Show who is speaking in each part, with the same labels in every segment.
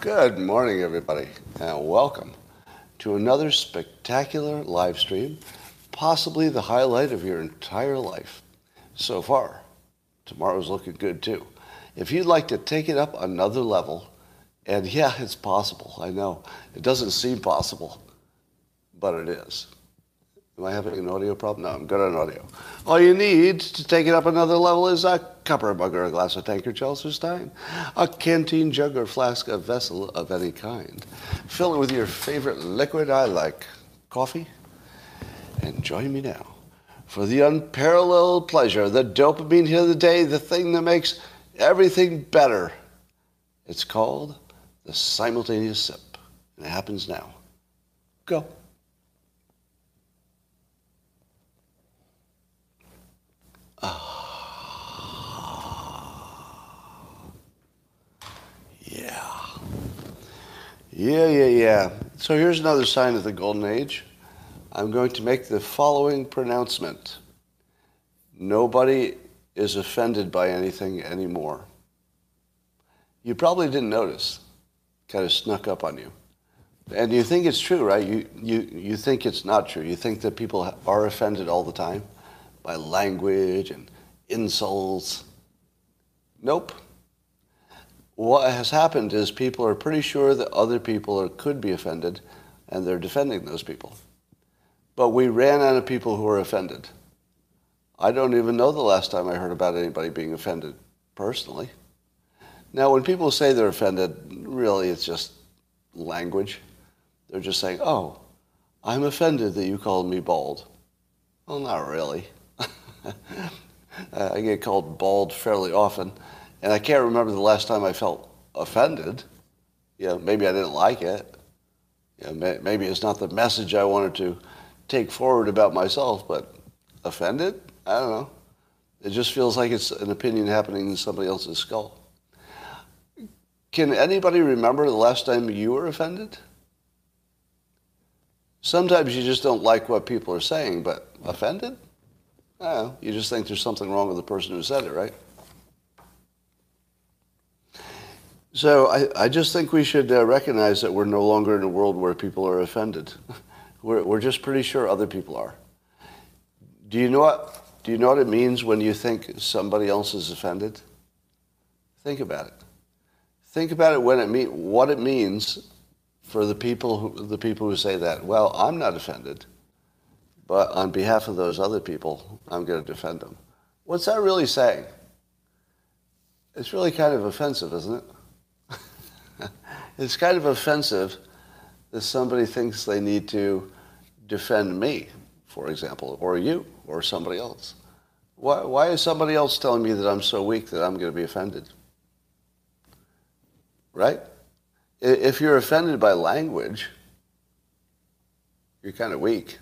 Speaker 1: Good morning, everybody, and welcome to another spectacular live stream, possibly the highlight of your entire life so far. Tomorrow's looking good too. If you'd like to take it up another level, and yeah, it's possible, I know. It doesn't seem possible, but it is. Am I having an audio problem? No, I'm good on audio. All you need to take it up another level is a cup or a mug or a glass of tankard, chalice or stein, a canteen, jug or flask, a vessel of any kind. Fill it with your favorite liquid I like, coffee, and join me now for the unparalleled pleasure, the dopamine hit of the day, the thing that makes everything better. It's called the simultaneous sip, and it happens now. Go. Yeah, yeah, yeah. So here's another sign of the golden age. I'm going to make the following pronouncement. Nobody is offended by anything anymore. You probably didn't notice. Kind of snuck up on you. And you think it's true, right? You, you, you think it's not true. You think that people are offended all the time by language and insults. Nope. What has happened is people are pretty sure that other people are, could be offended, and they're defending those people. But we ran out of people who are offended. I don't even know the last time I heard about anybody being offended personally. Now, when people say they're offended, really it's just language. They're just saying, oh, I'm offended that you called me bald. Well, not really. I get called bald fairly often, and I can't remember the last time I felt offended. You know, maybe I didn't like it. You know, maybe it's not the message I wanted to take forward about myself, but offended? I don't know. It just feels like it's an opinion happening in somebody else's skull. Can anybody remember the last time you were offended? Sometimes you just don't like what people are saying, but offended? Oh, you just think there's something wrong with the person who said it, right? So I, I just think we should uh, recognize that we're no longer in a world where people are offended. we're, we're just pretty sure other people are. Do you know what? Do you know what it means when you think somebody else is offended? Think about it. Think about it when it mean what it means for the people who, the people who say that. Well, I'm not offended. But on behalf of those other people, I'm going to defend them. What's that really saying? It's really kind of offensive, isn't it? It's kind of offensive that somebody thinks they need to defend me, for example, or you, or somebody else. Why, why is somebody else telling me that I'm so weak that I'm going to be offended? Right? If you're offended by language, you're kind of weak.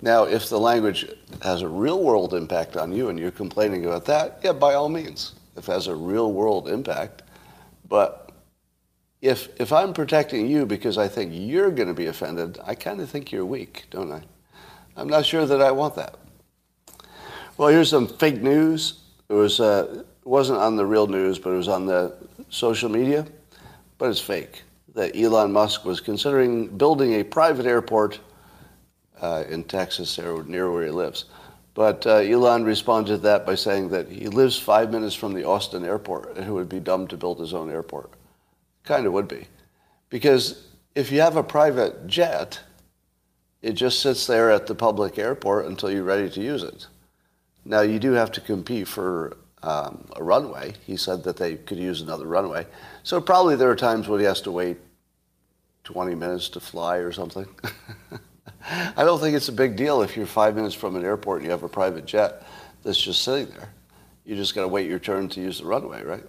Speaker 1: Now, if the language has a real world impact on you and you're complaining about that, yeah, by all means, if it has a real world impact. But if, if I'm protecting you because I think you're going to be offended, I kind of think you're weak, don't I? I'm not sure that I want that. Well, here's some fake news. It was, uh, wasn't on the real news, but it was on the social media, but it's fake. That Elon Musk was considering building a private airport uh, in Texas, near where he lives. But uh, Elon responded to that by saying that he lives five minutes from the Austin airport and it would be dumb to build his own airport. Kind of would be. Because if you have a private jet, it just sits there at the public airport until you're ready to use it. Now, you do have to compete for um, a runway. He said that they could use another runway. So probably there are times when he has to wait 20 minutes to fly or something. I don't think it's a big deal if you're five minutes from an airport and you have a private jet that's just sitting there. You just got to wait your turn to use the runway, right?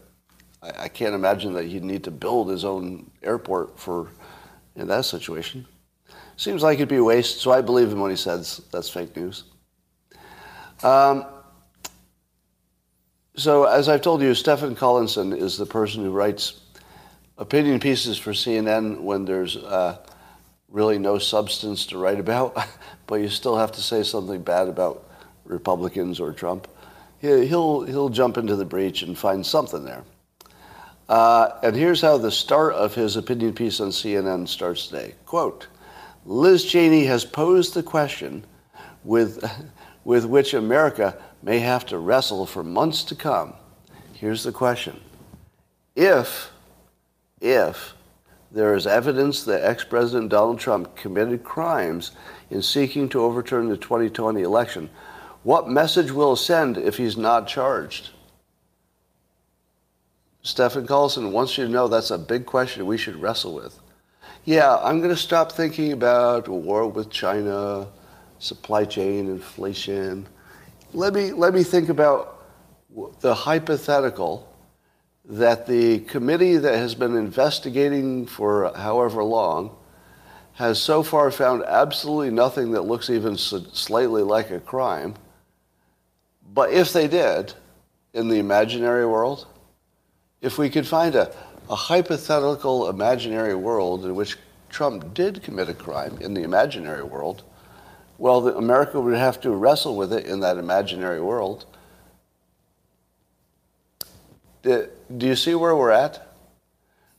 Speaker 1: I, I, can't imagine that he'd need to build his own airport for in that situation. Seems like it'd be a waste, so I believe him when he says that's fake news. Um, so, as I've told you, Stephen Collinson is the person who writes opinion pieces for CNN when there's uh, really no substance to write about, but you still have to say something bad about Republicans or Trump, he'll, he'll jump into the breach and find something there. Uh, and here's how the start of his opinion piece on CNN starts today. Quote, Liz Cheney has posed the question with, with which America may have to wrestle for months to come. Here's the question. If, if there is evidence that ex-President Donald Trump committed crimes in seeking to overturn the 2020 election, what message will it send if he's not charged? Stephen Collinson wants you to know that's a big question we should wrestle with. Yeah, I'm going to stop thinking about war with China, supply chain inflation. Let me, let me think about the hypothetical that the committee that has been investigating for however long has so far found absolutely nothing that looks even slightly like a crime. But if they did, in the imaginary world, if we could find a, a hypothetical imaginary world in which Trump did commit a crime in the imaginary world, well, the, America would have to wrestle with it in that imaginary world. Do, do you see where we're at?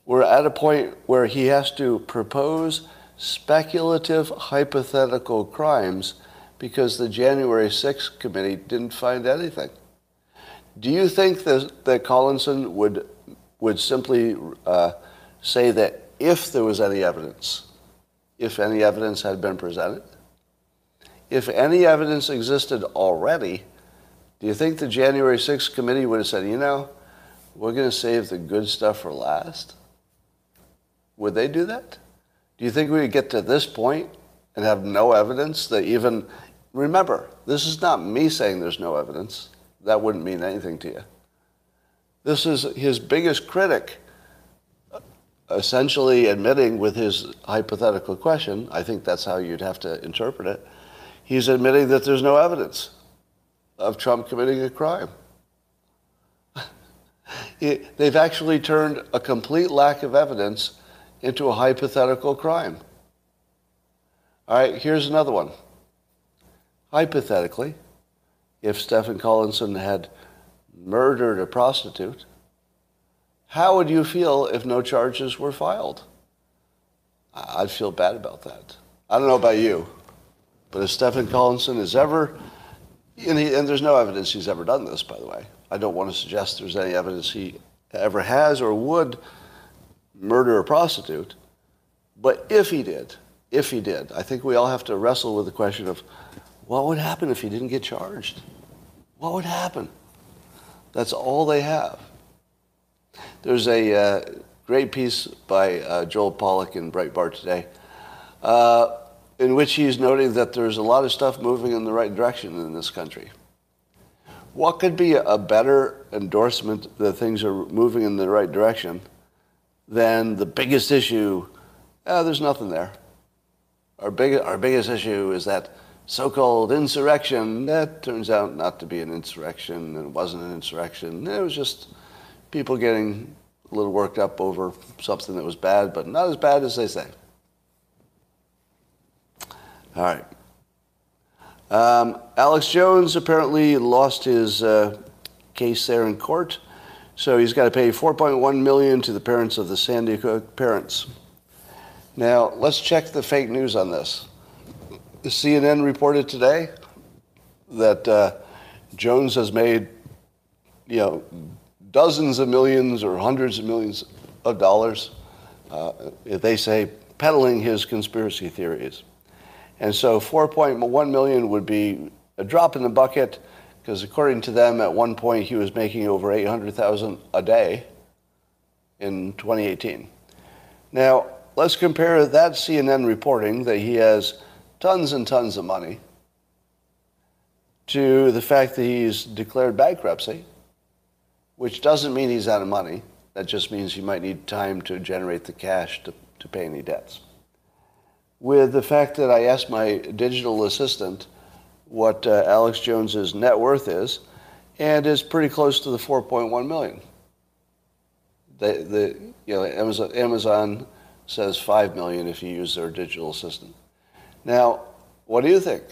Speaker 1: We're at a point where he has to propose speculative hypothetical crimes because the January 6th committee didn't find anything. Do you think that, that Collinson would, would simply uh, say that if there was any evidence, if any evidence had been presented, if any evidence existed already, do you think the January 6th committee would have said, you know, we're going to save the good stuff for last? Would they do that? Do you think we would get to this point and have no evidence that even, remember, this is not me saying there's no evidence. That wouldn't mean anything to you. This is his biggest critic essentially admitting with his hypothetical question, I think that's how you'd have to interpret it, he's admitting that there's no evidence of Trump committing a crime. They've actually turned a complete lack of evidence into a hypothetical crime. All right, here's another one. Hypothetically, if Stephen Collinson had murdered a prostitute, how would you feel if no charges were filed? I'd feel bad about that. I don't know about you, but if Stephen Collinson is ever, and, he, and there's no evidence he's ever done this, by the way. I don't want to suggest there's any evidence he ever has or would murder a prostitute. But if he did, if he did, I think we all have to wrestle with the question of what would happen if he didn't get charged? What would happen? That's all they have. There's a uh, great piece by uh, Joel Pollak in Breitbart today, uh, in which he's noting that there's a lot of stuff moving in the right direction in this country. What could be a better endorsement that things are moving in the right direction than the biggest issue? Ah, there's nothing there. Our, big, our biggest issue is that so-called insurrection. That turns out not to be an insurrection, and it wasn't an insurrection. It was just people getting a little worked up over something that was bad, but not as bad as they say. All right. Um, Alex Jones apparently lost his uh, case there in court, so he's got to pay 4.1 million to the parents of the Sandy Hook parents. Now let's check the fake news on this. CNN reported today that uh, Jones has made, you know, dozens of millions or hundreds of millions of dollars. Uh, they say peddling his conspiracy theories. And so 4.1 million would be a drop in the bucket because according to them at one point he was making over 800,000 a day in 2018. Now, let's compare that CNN reporting that he has tons and tons of money to the fact that he's declared bankruptcy, which doesn't mean he's out of money. That just means he might need time to generate the cash to, to pay any debts with the fact that I asked my digital assistant what uh, Alex Jones's net worth is, and is pretty close to the 4.1 million. The, the, you know, Amazon, Amazon says 5 million if you use their digital assistant. Now, what do you think?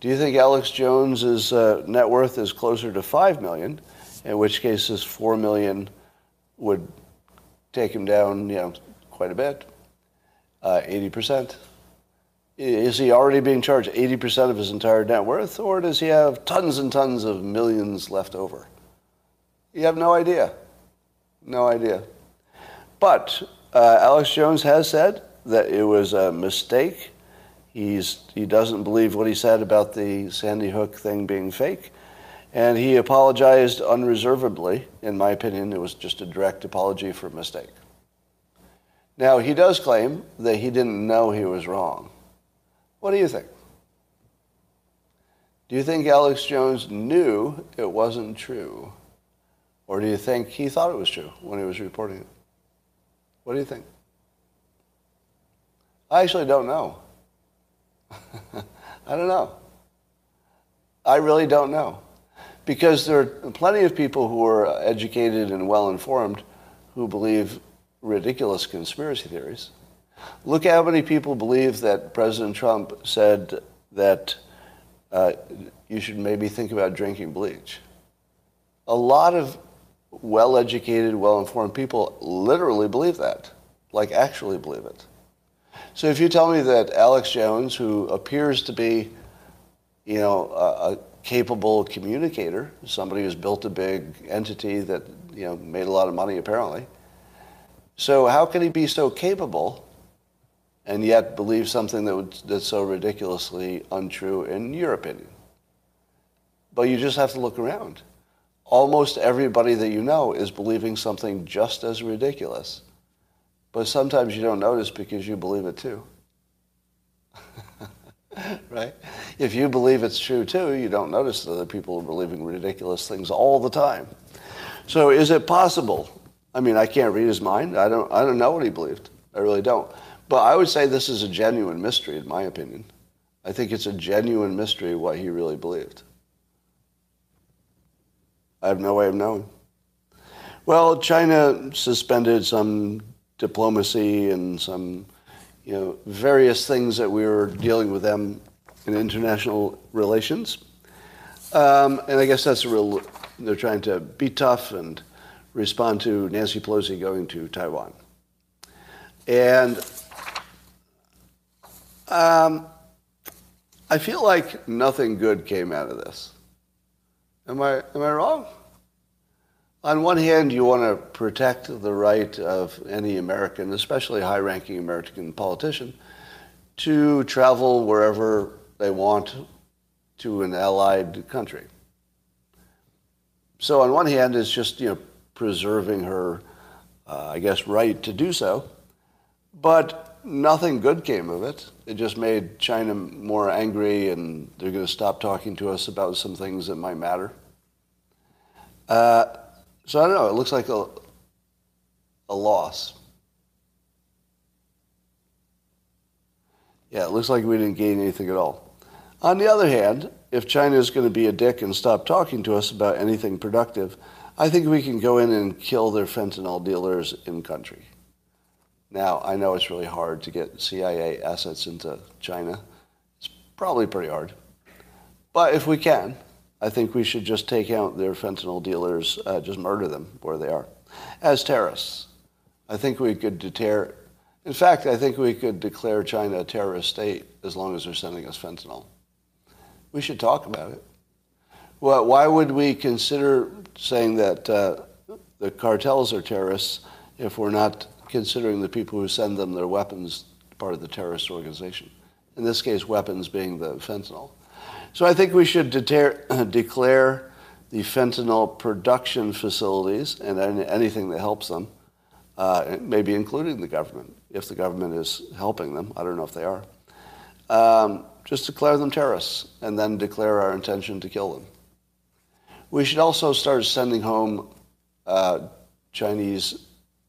Speaker 1: Do you think Alex Jones's uh, net worth is closer to 5 million, in which case is 4 million would take him down, you know, quite a bit, uh, 80%. Is he already being charged 80% of his entire net worth, or does he have tons and tons of millions left over? You have no idea. No idea. But uh, Alex Jones has said that it was a mistake. He's, he doesn't believe what he said about the Sandy Hook thing being fake. And he apologized unreservedly. In my opinion, it was just a direct apology for a mistake. Now, he does claim that he didn't know he was wrong. What do you think? Do you think Alex Jones knew it wasn't true? Or do you think he thought it was true when he was reporting it? What do you think? I actually don't know. I don't know. I really don't know. Because there are plenty of people who are educated and well informed who believe ridiculous conspiracy theories. Look how many people believe that President Trump said that uh, you should maybe think about drinking bleach. A lot of well educated, well informed people literally believe that, like actually believe it. So if you tell me that Alex Jones, who appears to be, you know, a, a capable communicator, somebody who's built a big entity that, you know, made a lot of money apparently. So how can he be so capable and yet believe something that would, that's so ridiculously untrue in your opinion? But you just have to look around almost everybody that you know is believing something just as ridiculous. But sometimes you don't notice because you believe it too. right? If you believe it's true too, you don't notice that other people are believing ridiculous things all the time. So is it possible? I mean, I can't read his mind. I don't, I don't know what he believed. I really don't. But I would say this is a genuine mystery, in my opinion. I think it's a genuine mystery what he really believed. I have no way of knowing. Well, China suspended some diplomacy and some, you know, various things that we were dealing with them in international relations. Um, and I guess that's a real, they're trying to be tough and respond to Nancy Pelosi going to Taiwan. And um, I feel like nothing good came out of this. Am I, am I wrong? On one hand, you want to protect the right of any American, especially high ranking American politician, to travel wherever they want to an allied country. So, on one hand, it's just you know, preserving her, uh, I guess, right to do so. But nothing good came of it. It just made China more angry, and they're going to stop talking to us about some things that might matter. Uh, so I don't know. It looks like a, a loss. Yeah, it looks like we didn't gain anything at all. On the other hand, if China is going to be a dick and stop talking to us about anything productive, I think we can go in and kill their fentanyl dealers in country. Now, I know it's really hard to get CIA assets into China. It's probably pretty hard. But if we can, I think we should just take out their fentanyl dealers, uh, just murder them where they are, as terrorists. I think we could deter. In fact, I think we could declare China a terrorist state as long as they're sending us fentanyl. We should talk about it. Well, why would we consider saying that uh, the cartels are terrorists if we're not considering the people who send them their weapons part of the terrorist organization. In this case, weapons being the fentanyl. So I think we should deter, declare the fentanyl production facilities and anything that helps them, uh, maybe including the government, if the government is helping them. I don't know if they are. Um, just declare them terrorists and then declare our intention to kill them. We should also start sending home uh, Chinese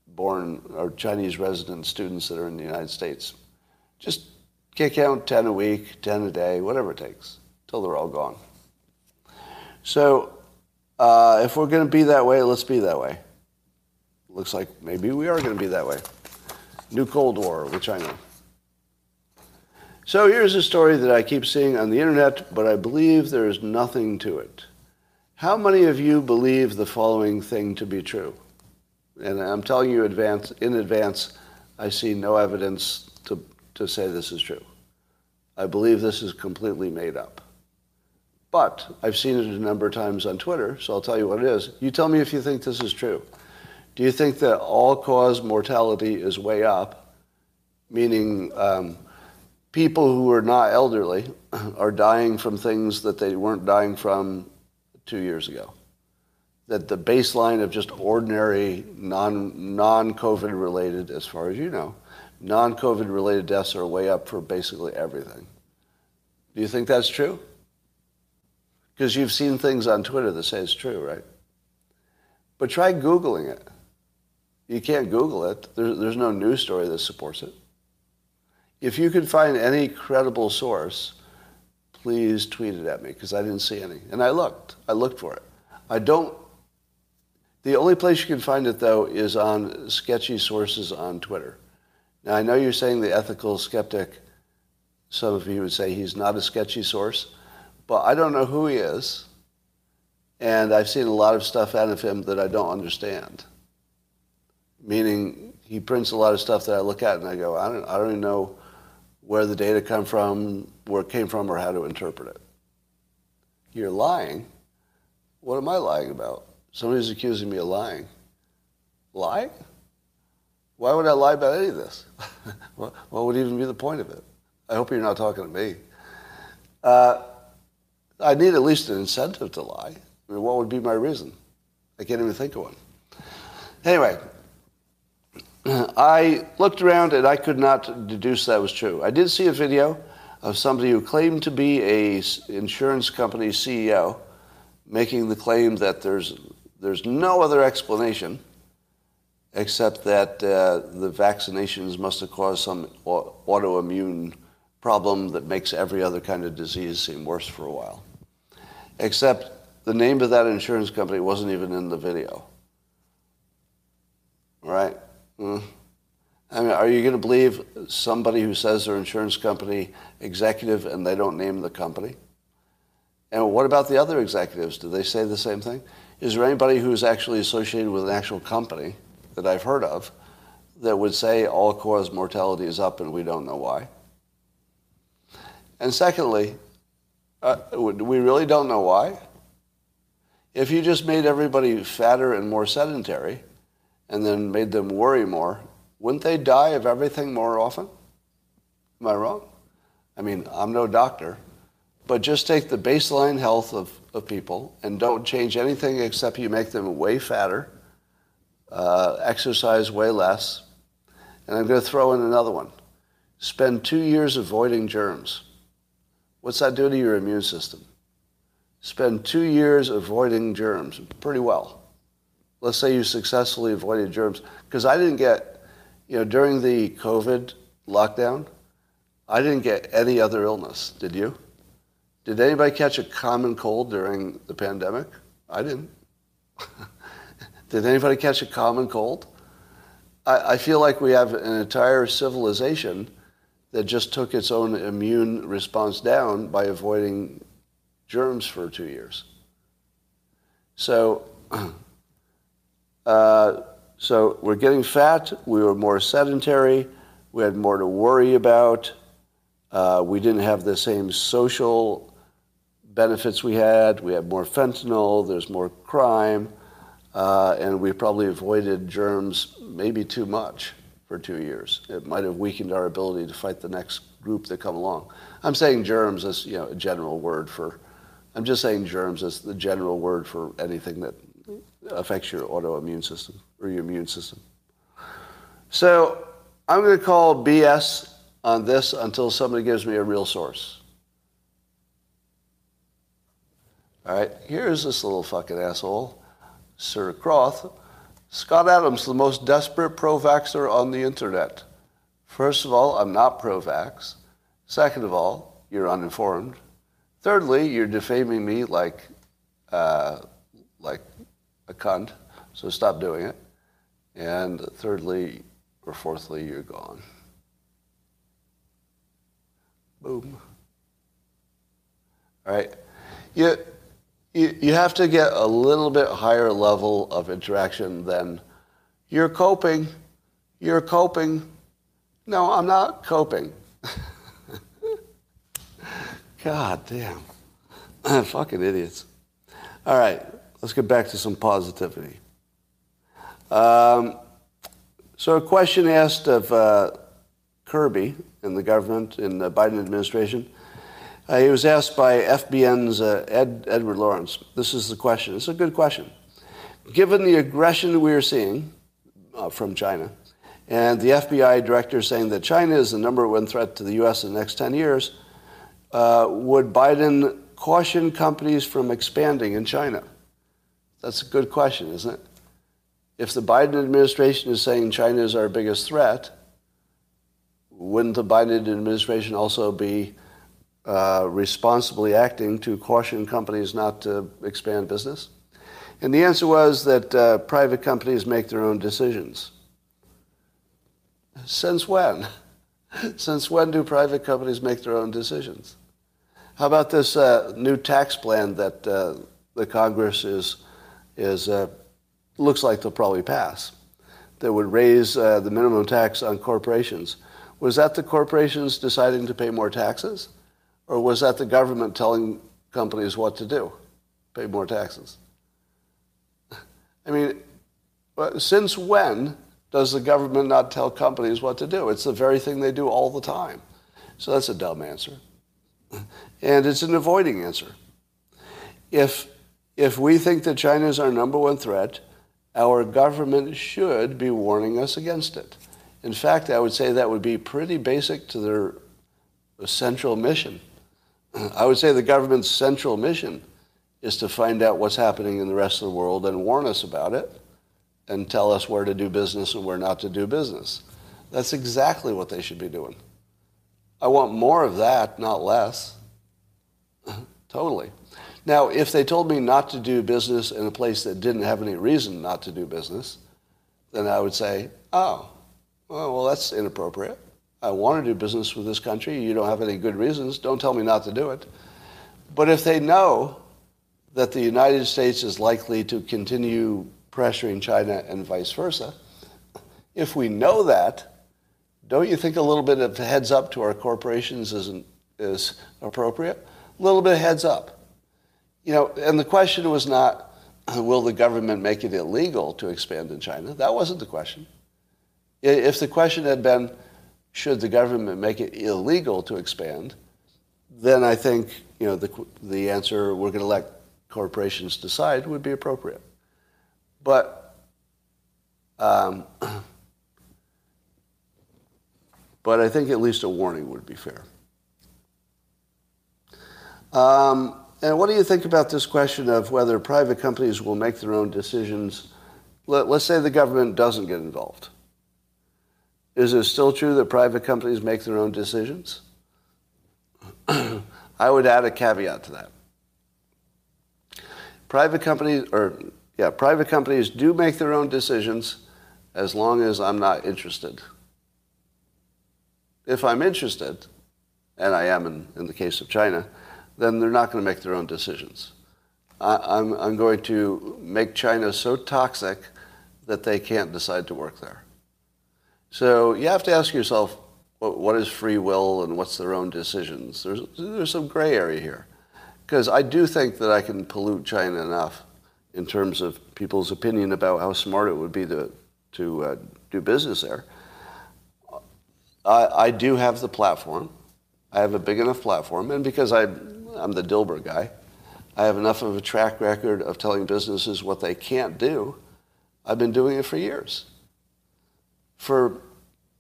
Speaker 1: born or Chinese resident students that are in the United States. Just kick out 10 a week, 10 a day, whatever it takes, till they're all gone. So uh, if we're going to be that way, let's be that way. Looks like maybe we are going to be that way. New Cold War with China. So here's a story that I keep seeing on the internet, but I believe there is nothing to it. How many of you believe the following thing to be true? And I'm telling you advance, in advance, I see no evidence to, to say this is true. I believe this is completely made up. But I've seen it a number of times on Twitter, so I'll tell you what it is. You tell me if you think this is true. Do you think that all cause mortality is way up, meaning um, people who are not elderly are dying from things that they weren't dying from two years ago? That the baseline of just ordinary non non COVID related, as far as you know, non COVID related deaths are way up for basically everything. Do you think that's true? Because you've seen things on Twitter that say it's true, right? But try Googling it. You can't Google it. There's, there's no news story that supports it. If you can find any credible source, please tweet it at me because I didn't see any. And I looked. I looked for it. I don't. The only place you can find it, though, is on sketchy sources on Twitter. Now, I know you're saying the ethical skeptic, some of you would say he's not a sketchy source, but I don't know who he is. And I've seen a lot of stuff out of him that I don't understand. Meaning, he prints a lot of stuff that I look at and I go, I don't, I don't even know where the data come from, where it came from, or how to interpret it. You're lying. What am I lying about? Somebody's accusing me of lying. Lie? Why would I lie about any of this? what, would even be the point of it? I hope you're not talking to me. Uh, I need at least an incentive to lie. I mean, what would be my reason? I can't even think of one. Anyway, I looked around and I could not deduce that was true. I did see a video of somebody who claimed to be a insurance company CEO making the claim that there's there's no other explanation except that uh, the vaccinations must have caused some autoimmune problem that makes every other kind of disease seem worse for a while. Except the name of that insurance company wasn't even in the video. Right? Mm. I mean, are you going to believe somebody who says they're insurance company executive and they don't name the company? And what about the other executives? Do they say the same thing? Is there anybody who's actually associated with an actual company that I've heard of that would say all cause mortality is up and we don't know why? And secondly, uh, we really don't know why. If you just made everybody fatter and more sedentary and then made them worry more, wouldn't they die of everything more often? Am I wrong? I mean, I'm no doctor, but just take the baseline health of, of people and don't change anything except you make them way fatter uh, exercise way less. And I'm going to throw in another one. Spend two years avoiding germs. What's that do to your immune system? Spend two years avoiding germs pretty well. Let's say you successfully avoided germs. Because I didn't get, you know, during the COVID lockdown, I didn't get any other illness. Did you? Did anybody catch a common cold during the pandemic? I didn't. Did anybody catch a common cold? I, I feel like we have an entire civilization that just took its own immune response down by avoiding germs for two years. So, uh, so we're getting fat. We were more sedentary. We had more to worry about. Uh, we didn't have the same social benefits we had. We had more fentanyl. There's more crime. Uh, and we probably avoided germs maybe too much for two years. It might have weakened our ability to fight the next group that come along. I'm saying germs as you know a general word for. I'm just saying germs as the general word for anything that affects your autoimmune system or your immune system. So I'm going to call BS on this until somebody gives me a real source. All right, here's this little fucking asshole. Sir Croth, Scott Adams, the most desperate pro vaxxer on the internet. First of all, I'm not pro vax. Second of all, you're uninformed. Thirdly, you're defaming me like, uh, like a cunt, so stop doing it. And thirdly, or fourthly, you're gone. Boom. All right. You, you, you have to get a little bit higher level of interaction than, You're coping. You're coping. No, I'm not coping. God damn. Fucking idiots. All right, let's get back to some positivity. Um, so, a question asked of uh, Kirby in the government, in the Biden administration. Uh, he was asked by FBN's uh, Ed, Edward Lawrence. This is the question. It's a good question. Given the aggression we are seeing uh, from China, and the FBI director saying that China is the number one threat to the U.S. in the next 10 years, uh, would Biden caution companies from expanding in China? That's a good question, isn't it? If the Biden administration is saying China is our biggest threat, wouldn't the Biden administration also be uh, responsibly acting to caution companies not to expand business? And the answer was that uh, private companies make their own decisions. Since when? Since when do private companies make their own decisions? How about this uh, new tax plan that uh, the Congress is, is uh, looks like they'll probably pass that would raise uh, the minimum tax on corporations? Was that the corporations deciding to pay more taxes? Or was that the government telling companies what to do? Pay more taxes? I mean, since when does the government not tell companies what to do? It's the very thing they do all the time. So that's a dumb answer. And it's an avoiding answer. If, if we think that China is our number one threat, our government should be warning us against it. In fact, I would say that would be pretty basic to their central mission. I would say the government's central mission is to find out what's happening in the rest of the world and warn us about it and tell us where to do business and where not to do business. That's exactly what they should be doing. I want more of that, not less. totally. Now, if they told me not to do business in a place that didn't have any reason not to do business, then I would say, oh, well, well, that's inappropriate. I want to do business with this country. You don't have any good reasons. Don't tell me not to do it. But if they know that the United States is likely to continue pressuring China and vice versa, if we know that, don't you think a little bit of heads up to our corporations isn't, is appropriate? A little bit of heads up. You know, and the question was not, will the government make it illegal to expand in China? That wasn't the question. If the question had been, should the government make it illegal to expand, then I think you know the the answer we're going to let corporations decide would be appropriate. But um, but I think at least a warning would be fair. Um, and what do you think about this question of whether private companies will make their own decisions? Let, let's say the government doesn't get involved. Is it still true that private companies make their own decisions? I would add a caveat to that. Private companies, or yeah, private companies do make their own decisions as long as I'm not interested. If I'm interested, and I am in, in the case of China, then they're not going to make their own decisions. I, I'm, I'm going to make China so toxic that they can't decide to work there. So you have to ask yourself, what is free will and what's their own decisions? There's, there's some gray area here. Because I do think that I can pollute China enough in terms of people's opinion about how smart it would be to, to uh, do business there. I, I do have the platform. I have a big enough platform. And because I, I'm the Dilbert guy, I have enough of a track record of telling businesses what they can't do. I've been doing it for years for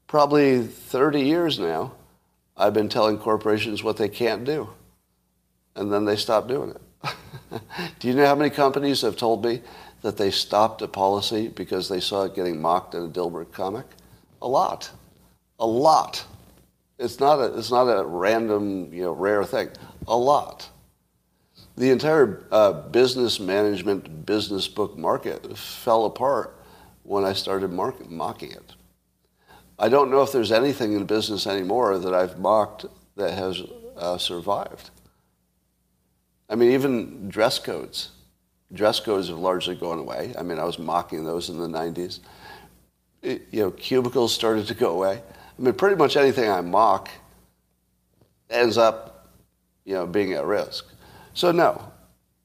Speaker 1: probably 30 years now, I've been telling corporations what they can't do. And then they stop doing it. do you know how many companies have told me that they stopped a policy because they saw it getting mocked in a Dilbert comic? A lot. A lot. It's not a, it's not a random, you know, rare thing. A lot. The entire uh, business management, business book market fell apart when I started market, mocking it. I don't know if there's anything in business anymore that I've mocked that has uh, survived. I mean, even dress codes. Dress codes have largely gone away. I mean, I was mocking those in the 90s. it, you know, cubicles started to go away. I mean, pretty much anything I mock ends up, you know, being at risk. So no,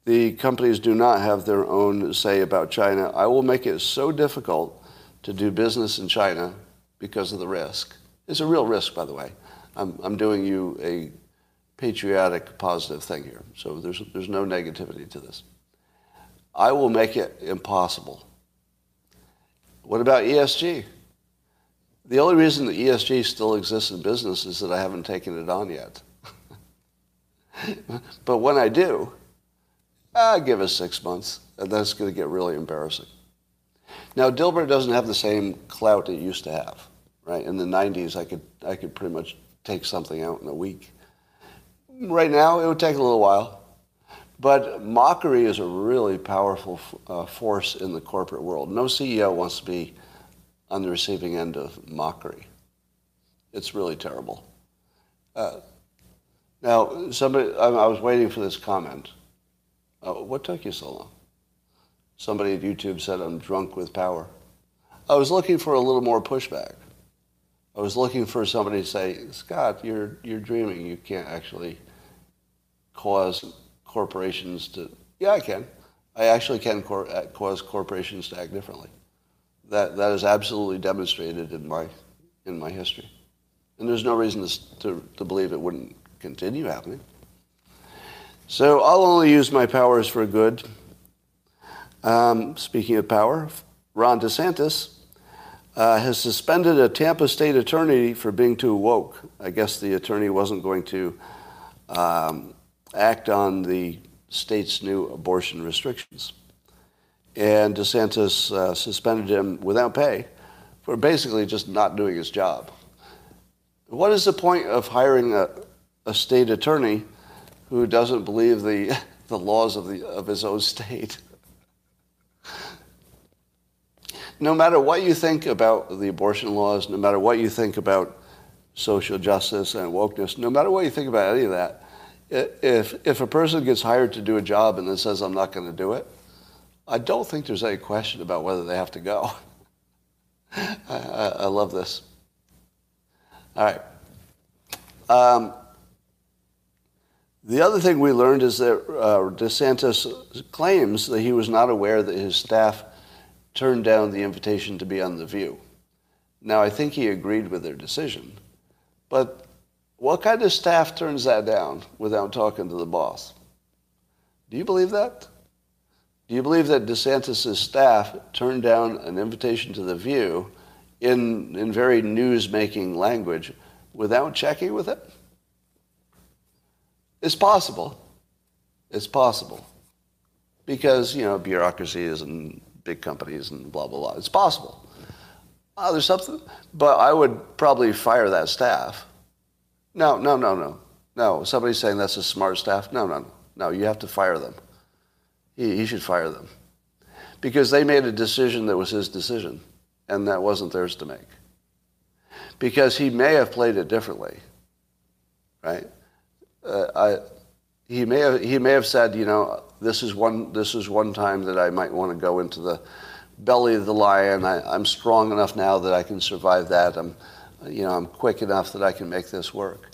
Speaker 1: the companies do not have their own say about China. I will make it so difficult to do business in China because of the risk. It's a real risk, by the way. I'm, I'm doing you a patriotic, positive thing here. So there's, there's no negativity to this. I will make it impossible. What about ESG? The only reason that ESG still exists in business is that I haven't taken it on yet. but when I do, ah, give us six months, and that's going to get really embarrassing. Now, Dilbert doesn't have the same clout it used to have, right? In the 90s, I could, I could pretty much take something out in a week. Right now, it would take a little while. But mockery is a really powerful uh, force in the corporate world. No CEO wants to be on the receiving end of mockery. It's really terrible. Uh, now, somebody, I, was waiting for this comment. Uh, what took you so long? Somebody at YouTube said I'm drunk with power. I was looking for a little more pushback. I was looking for somebody to say, Scott, you're, you're dreaming. You can't actually cause corporations to, yeah, I can. I actually can cor- uh, cause corporations to act differently. That, that is absolutely demonstrated in my, in my history. And there's no reason to, to, to believe it wouldn't continue happening. So I'll only use my powers for good. Um, speaking of power, Ron DeSantis uh, has suspended a Tampa state attorney for being too woke. I guess the attorney wasn't going to um, act on the state's new abortion restrictions. And DeSantis uh, suspended him without pay for basically just not doing his job. What is the point of hiring a, a state attorney who doesn't believe the, the laws of, the, of his own state? No matter what you think about the abortion laws, no matter what you think about social justice and wokeness, no matter what you think about any of that, if, if a person gets hired to do a job and then says, I'm not going to do it, I don't think there's any question about whether they have to go. I, I, love this. All right. Um, the other thing we learned is that uh, DeSantis claims that he was not aware that his staff turned down the invitation to be on The View. Now, I think he agreed with their decision, but what kind of staff turns that down without talking to the boss? Do you believe that? Do you believe that DeSantis' staff turned down an invitation to The View in, in very news-making language without checking with it? It's possible. It's possible. Because, you know, bureaucracies and big companies and blah, blah, blah. It's possible. Oh, there's something. But I would probably fire that staff no, no, no, no. No, somebody's saying that's a smart staff. No, no, no. No, you have to fire them. He, he should fire them. Because they made a decision that was his decision, and that wasn't theirs to make. Because he may have played it differently, right? Uh, I, he may have he may have said, you know, this is one this is one time that I might want to go into the belly of the lion. I, am strong enough now that I can survive that. I'm you know, I'm quick enough that I can make this work.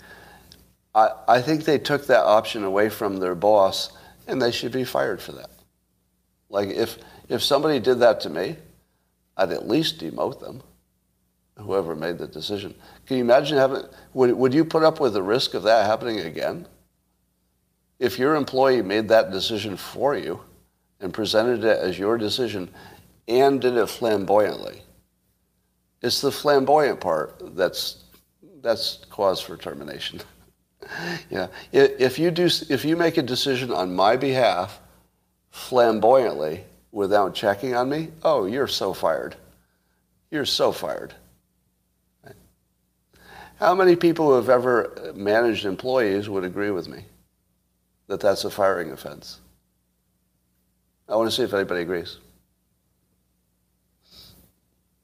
Speaker 1: I, I think they took that option away from their boss, and they should be fired for that. Like, if, if somebody did that to me, I'd at least demote them, whoever made the decision. Can you imagine having, would, would you put up with the risk of that happening again? If your employee made that decision for you and presented it as your decision and did it flamboyantly, it's the flamboyant part that's that's cause for termination. yeah, if you do, if you make a decision on my behalf, flamboyantly without checking on me, oh, you're so fired. You're so fired. How many people who have ever managed employees would agree with me that that's a firing offense? I want to see if anybody agrees.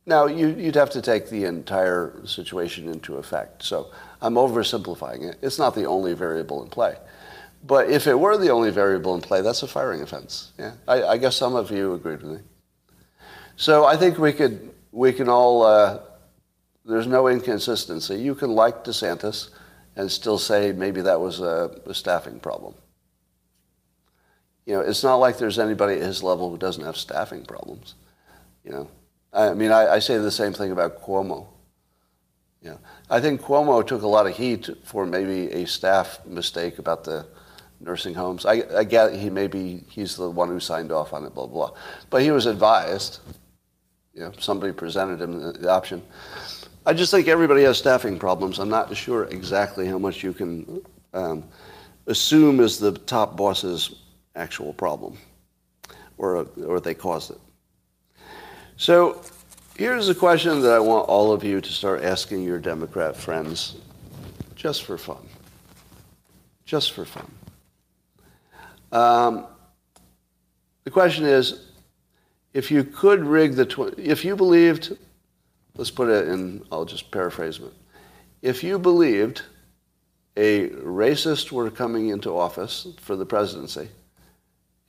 Speaker 1: Now, you, would have to take the entire situation into effect. So I'm oversimplifying it. It's not the only variable in play. But if it were the only variable in play, that's a firing offense. Yeah, I, I guess some of you agreed with me. So I think we could we can all, uh, there's no inconsistency. You can like DeSantis and still say maybe that was a, a staffing problem. You know, it's not like there's anybody at his level who doesn't have staffing problems. You know, I mean, I, I say the same thing about Cuomo. You know, I think Cuomo took a lot of heat for maybe a staff mistake about the nursing homes. I, I get he maybe he's the one who signed off on it, blah blah. blah. But he was advised. You know, somebody presented him the, the option. I just think everybody has staffing problems. I'm not sure exactly how much you can um, assume is the top boss's actual problem, or or they caused it. So. Here's a question that I want all of you to start asking your Democrat friends just for fun. Just for fun. Um, the question is, if you could rig the, tw- if you believed, let's put it in, I'll just paraphrase it. If you believed a racist were coming into office for the presidency,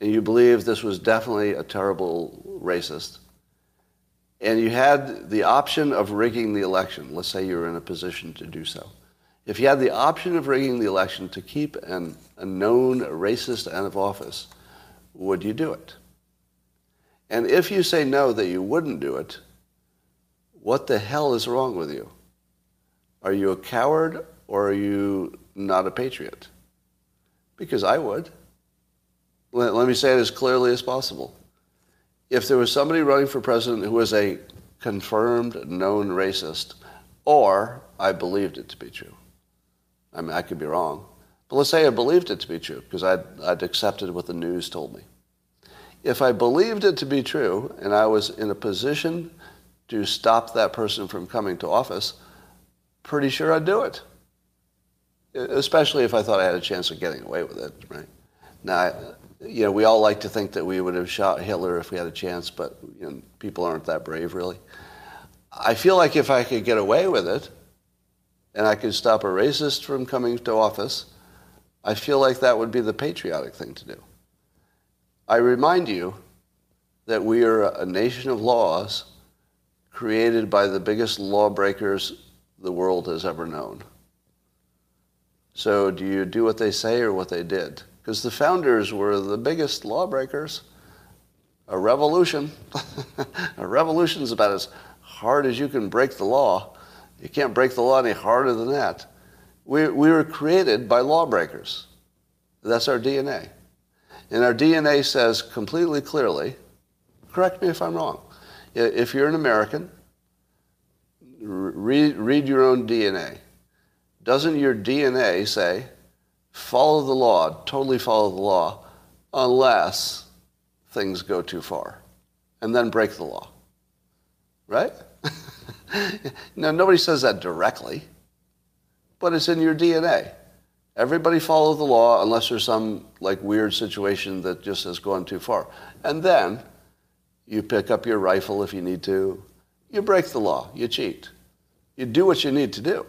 Speaker 1: and you believed this was definitely a terrible racist, and you had the option of rigging the election, let's say you were in a position to do so. If you had the option of rigging the election to keep an, a known racist out of office, would you do it? And if you say no, that you wouldn't do it, what the hell is wrong with you? Are you a coward or are you not a patriot? Because I would. Let, let me say it as clearly as possible if there was somebody running for president who was a confirmed known racist, or I believed it to be true. I mean, I could be wrong. But let's say I believed it to be true because I'd, I'd accepted what the news told me. If I believed it to be true and I was in a position to stop that person from coming to office, pretty sure I'd do it. Especially if I thought I had a chance of getting away with it, right? Now, you know, we all like to think that we would have shot Hitler if we had a chance, but you know, people aren't that brave, really. I feel like if I could get away with it, and I could stop a racist from coming to office, I feel like that would be the patriotic thing to do. I remind you that we are a nation of laws created by the biggest lawbreakers the world has ever known. So do you do what they say or what they did? Because the founders were the biggest lawbreakers. A revolution, a revolution is about as hard as you can break the law. You can't break the law any harder than that. We, we were created by lawbreakers. That's our DNA. And our DNA says completely clearly, correct me if I'm wrong, if you're an American, read, read your own DNA. Doesn't your DNA say follow the law, totally follow the law, unless things go too far. And then break the law. Right? now, nobody says that directly, but it's in your DNA. Everybody follow the law unless there's some like weird situation that just has gone too far. And then you pick up your rifle if you need to. You break the law. You cheat. You do what you need to do.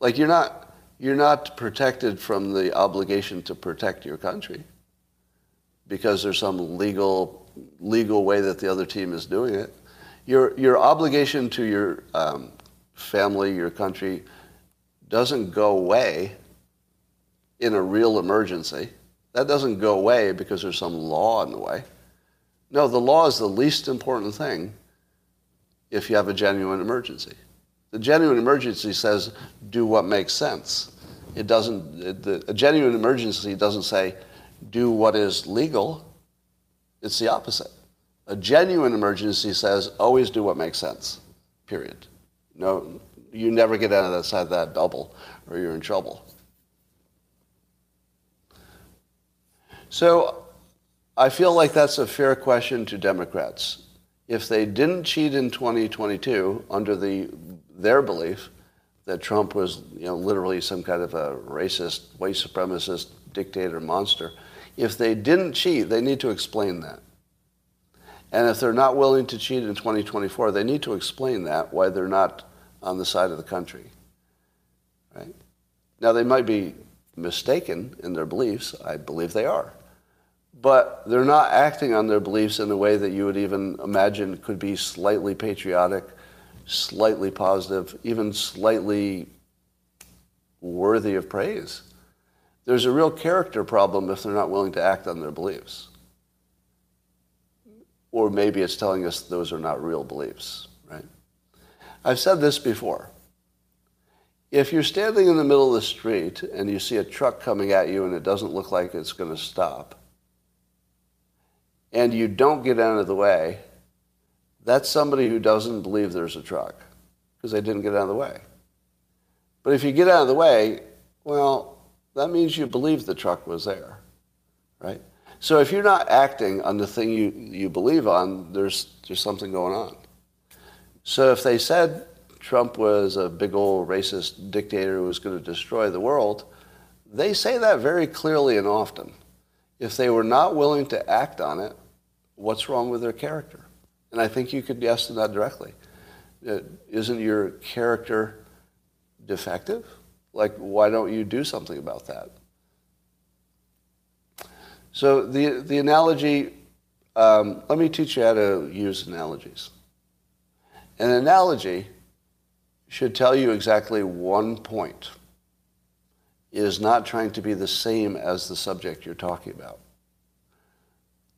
Speaker 1: Like you're not you're not protected from the obligation to protect your country because there's some legal legal way that the other team is doing it. Your your obligation to your um, family, your country, doesn't go away in a real emergency. That doesn't go away because there's some law in the way. No, the law is the least important thing if you have a genuine emergency. The genuine emergency says do what makes sense. It doesn't, it, the, a genuine emergency doesn't say do what is legal. It's the opposite. A genuine emergency says always do what makes sense, period. No, you never get out of that side of that bubble or you're in trouble. So I feel like that's a fair question to Democrats. If they didn't cheat in 2022 under the their belief that Trump was, you know, literally some kind of a racist, white supremacist dictator monster. If they didn't cheat, they need to explain that. And if they're not willing to cheat in 2024, they need to explain that, why they're not on the side of the country. Right? Now, they might be mistaken in their beliefs. I believe they are. But they're not acting on their beliefs in a way that you would even imagine could be slightly patriotic slightly positive, even slightly worthy of praise. There's a real character problem if they're not willing to act on their beliefs. Or maybe it's telling us those are not real beliefs, right? I've said this before. If you're standing in the middle of the street and you see a truck coming at you and it doesn't look like it's going to stop, and you don't get out of the way, that's somebody who doesn't believe there's a truck because they didn't get out of the way. But if you get out of the way, well, that means you believe the truck was there, right? So if you're not acting on the thing you, you believe on, there's, there's something going on. So if they said Trump was a big old racist dictator who was going to destroy the world, they say that very clearly and often. If they were not willing to act on it, what's wrong with their character? And I think you could ask them that directly. Uh, isn't your character defective? Like, why don't you do something about that? So the, the analogy, um, let me teach you how to use analogies. An analogy should tell you exactly one point. It is not trying to be the same as the subject you're talking about.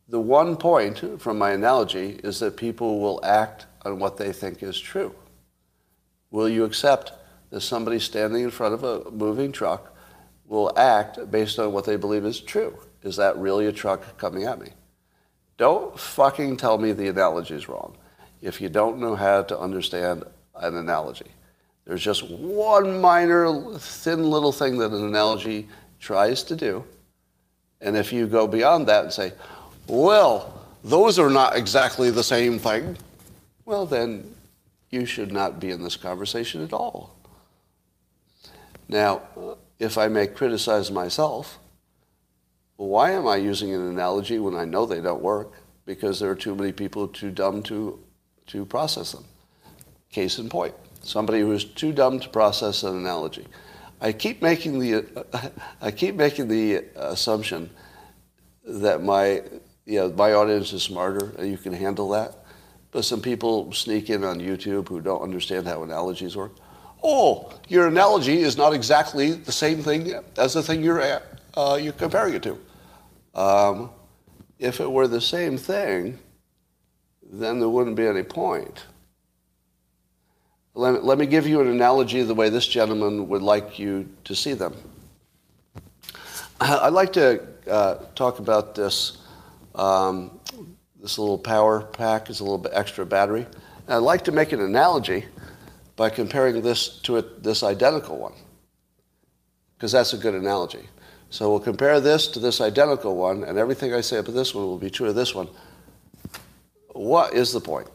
Speaker 1: The one point from my analogy is that people will act on what they think is true. Will you accept that somebody standing in front of a moving truck will act based on what they believe is true? Is that really a truck coming at me? Don't fucking tell me the analogy is wrong if you don't know how to understand an analogy. There's just one minor, thin little thing that an analogy tries to do. And if you go beyond that and say, well, those are not exactly the same thing, well, then you should not be in this conversation at all. Now, if I may criticize myself, why am I using an analogy when I know they don't work? Because there are too many people too dumb to, to process them. Case in point somebody who is too dumb to process an analogy. I keep making the, I keep making the assumption that my, know, my audience is smarter and you can handle that. But some people sneak in on YouTube who don't understand how analogies work. Oh, your analogy is not exactly the same thing as the thing you're, uh, you're comparing it to. Um, if it were the same thing, then there wouldn't be any point. Let, let me give you an analogy the way this gentleman would like you to see them. I'd like to uh, talk about this. Um, this little power pack is a little bit extra battery. And I'd like to make an analogy by comparing this to a, this identical one, because that's a good analogy. So we'll compare this to this identical one, and everything I say about this one will be true of this one. What is the point?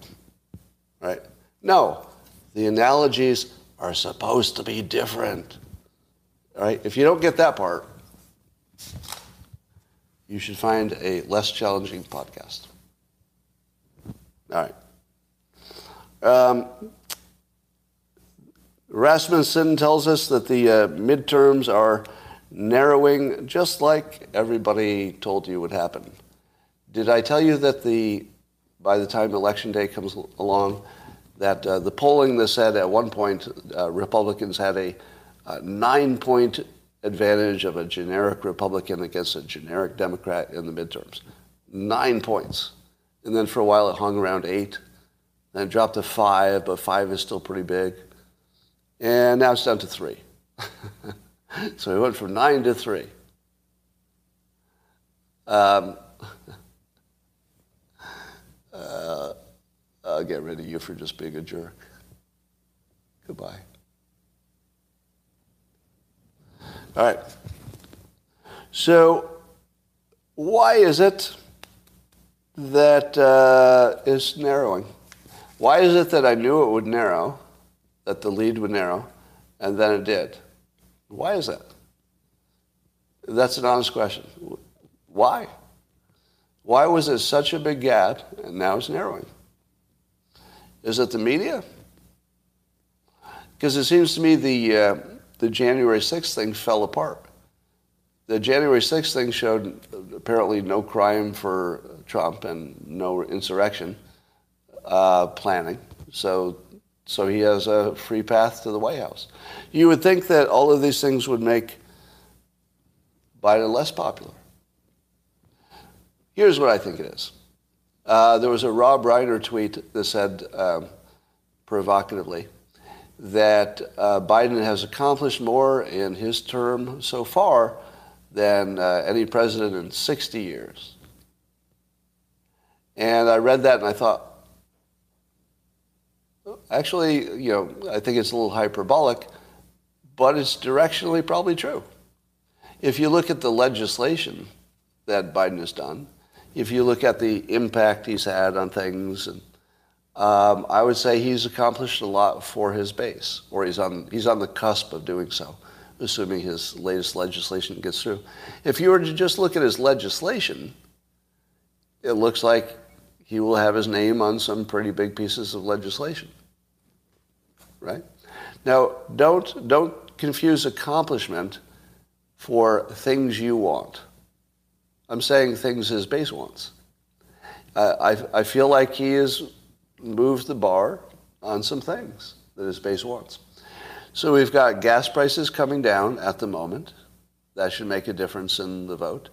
Speaker 1: Right? No, the analogies are supposed to be different. Right? If you don't get that part, you should find a less challenging podcast. All right. Um, Rasmussen tells us that the uh, midterms are narrowing just like everybody told you would happen. Did I tell you that the by the time election day comes along, that uh, the polling that said at one point uh, Republicans had a uh, nine point advantage of a generic Republican against a generic Democrat in the midterms. Nine points. And then for a while it hung around eight. Then dropped to five, but five is still pretty big. And now it's down to three. so we went from nine to three. Um, uh, I'll get rid of you for just being a jerk. Goodbye. All right. So, why is it that uh, is narrowing? Why is it that I knew it would narrow, that the lead would narrow, and then it did? Why is that? That's an honest question. Why? Why was it such a big gap and now it's narrowing? Is it the media? Because it seems to me the, uh, the January 6th thing fell apart. The January 6th thing showed apparently no crime for Trump and no insurrection uh, planning. So so he has a free path to the White House. You would think that all of these things would make Biden less popular. Here's what I think it is. Uh, there was a Rob Reiner tweet that said um, provocatively that uh, Biden has accomplished more in his term so far than uh, any president in 60 years. And I read that and I thought, actually, you know, I think it's a little hyperbolic, but it's directionally probably true. If you look at the legislation that Biden has done, if you look at the impact he's had on things, and um, I would say he's accomplished a lot for his base, or he's on he's on the cusp of doing so, assuming his latest legislation gets through. If you were to just look at his legislation, it looks like he will have his name on some pretty big pieces of legislation. Right? Now, don't don't confuse accomplishment for things you want. I'm saying things his base wants. Uh, I, I feel like he has moved the bar on some things that his base wants. So we've got gas prices coming down at the moment. That should make a difference in the vote.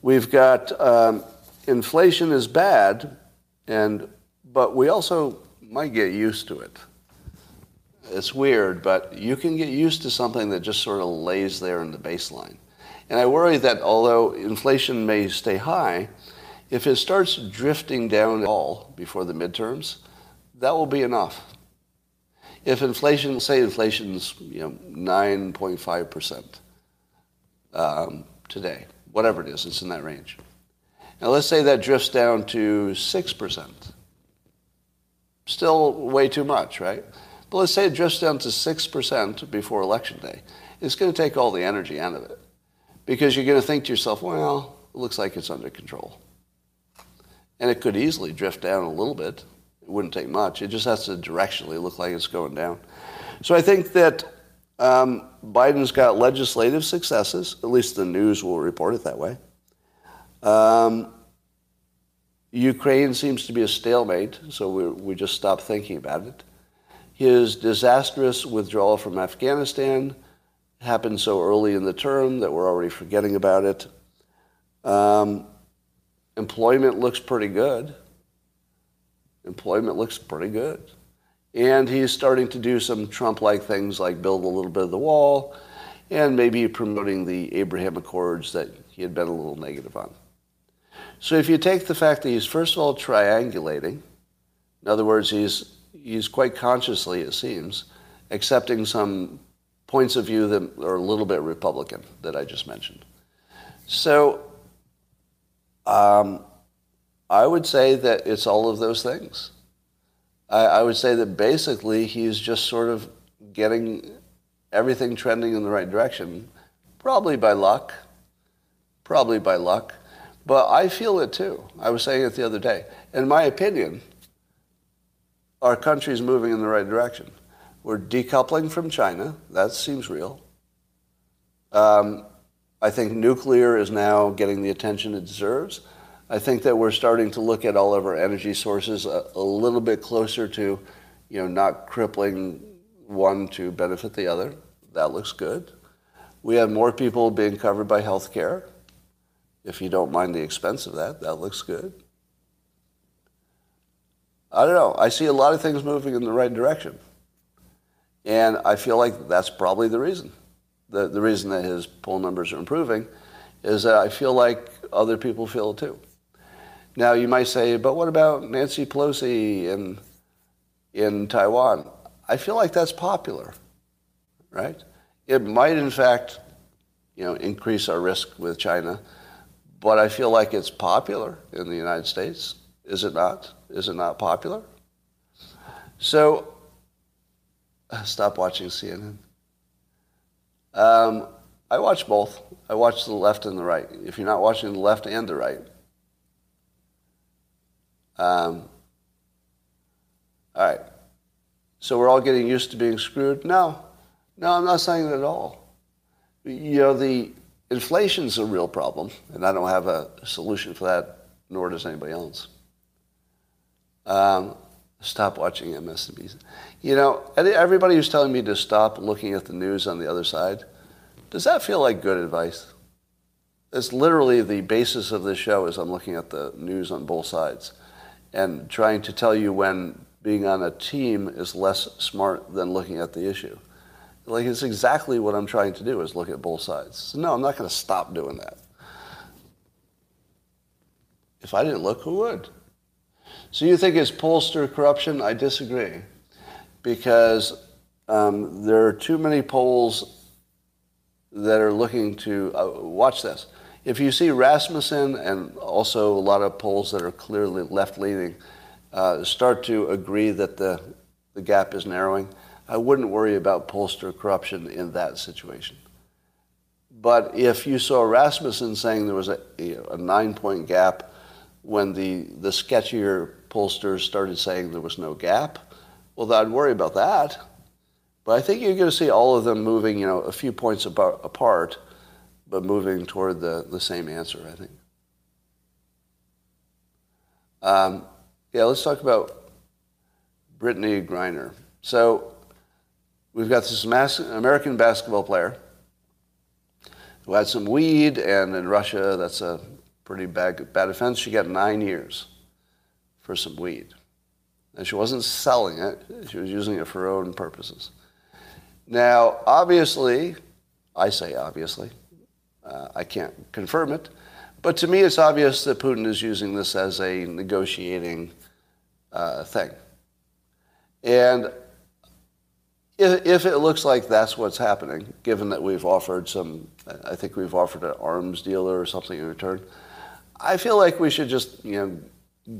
Speaker 1: We've got um, inflation is bad, and but we also might get used to it. It's weird, but you can get used to something that just sort of lays there in the baseline. And I worry that although inflation may stay high, if it starts drifting down at all before the midterms, that will be enough. If inflation, say inflation's you know 9.5 um, today, whatever it is, it's in that range. Now let's say that drifts down to six percent. Still way too much, right? But let's say it drifts down to six percent before election day. It's going to take all the energy out of it because you're going to think to yourself, well, it looks like it's under control. And it could easily drift down a little bit. It wouldn't take much. It just has to directionally look like it's going down. So I think that um, Biden's got legislative successes. At least the news will report it that way. Um, Ukraine seems to be a stalemate, so we, we just stop thinking about it. His disastrous withdrawal from Afghanistan happened so early in the term that we're already forgetting about it. Um, employment looks pretty good. Employment looks pretty good. And he's starting to do some Trump like things like build a little bit of the wall and maybe promoting the Abraham Accords that he had been a little negative on. So if you take the fact that he's first of all triangulating, in other words, he's, he's quite consciously, it seems, accepting some points of view that are a little bit Republican that I just mentioned. So um, I would say that it's all of those things. I, I would say that basically he's just sort of getting everything trending in the right direction, probably by luck, probably by luck. But I feel it too. I was saying it the other day. In my opinion, our country is moving in the right direction. We're decoupling from China. That seems real. Um, I think nuclear is now getting the attention it deserves. I think that we're starting to look at all of our energy sources a, a little bit closer to, you know, not crippling one to benefit the other. That looks good. We have more people being covered by health care. If you don't mind the expense of that, that looks good. I don't know. I see a lot of things moving in the right direction. And I feel like that's probably the reason. The, the reason that his poll numbers are improving is that I feel like other people feel it too. Now, you might say, but what about Nancy Pelosi in, in Taiwan? I feel like that's popular, right? It might, in fact, you know, increase our risk with China, but I feel like it's popular in the United States. Is it not? Is it not popular? So stop watching CNN. Um, I watch both. I watch the left and the right. If you're not watching the left and the right, um, all right. So we're all getting used to being screwed? No. No, I'm not saying that at all. You know, the inflation's a real problem, and I don't have a solution for that, nor does anybody else. Um, Stop watching MSNBC. You know, everybody who's telling me to stop looking at the news on the other side, does that feel like good advice? It's literally the basis of this show is I'm looking at the news on both sides and trying to tell you when being on a team is less smart than looking at the issue. Like it's exactly what I'm trying to do is look at both sides. So no, I'm not going to stop doing that. If I didn't look, who would? So you think it's pollster corruption? I disagree, because um, there are too many polls that are looking to uh, watch this. If you see Rasmussen and also a lot of polls that are clearly left-leaning uh, start to agree that the, the gap is narrowing, I wouldn't worry about pollster corruption in that situation. But if you saw Rasmussen saying there was a, a nine-point gap when the, the sketchier pollsters started saying there was no gap, well, I'd worry about that. But I think you're going to see all of them moving, you know, a few points apart, apart but moving toward the, the same answer, I think. Um, yeah, let's talk about Brittney Griner. So we've got this American basketball player who had some weed, and in Russia, that's a pretty bad, bad offense. She got nine years for some weed. And she wasn't selling it, she was using it for her own purposes. Now, obviously, I say obviously, uh, I can't confirm it, but to me it's obvious that Putin is using this as a negotiating uh, thing. And if, if it looks like that's what's happening, given that we've offered some, I think we've offered an arms dealer or something in return, I feel like we should just, you know,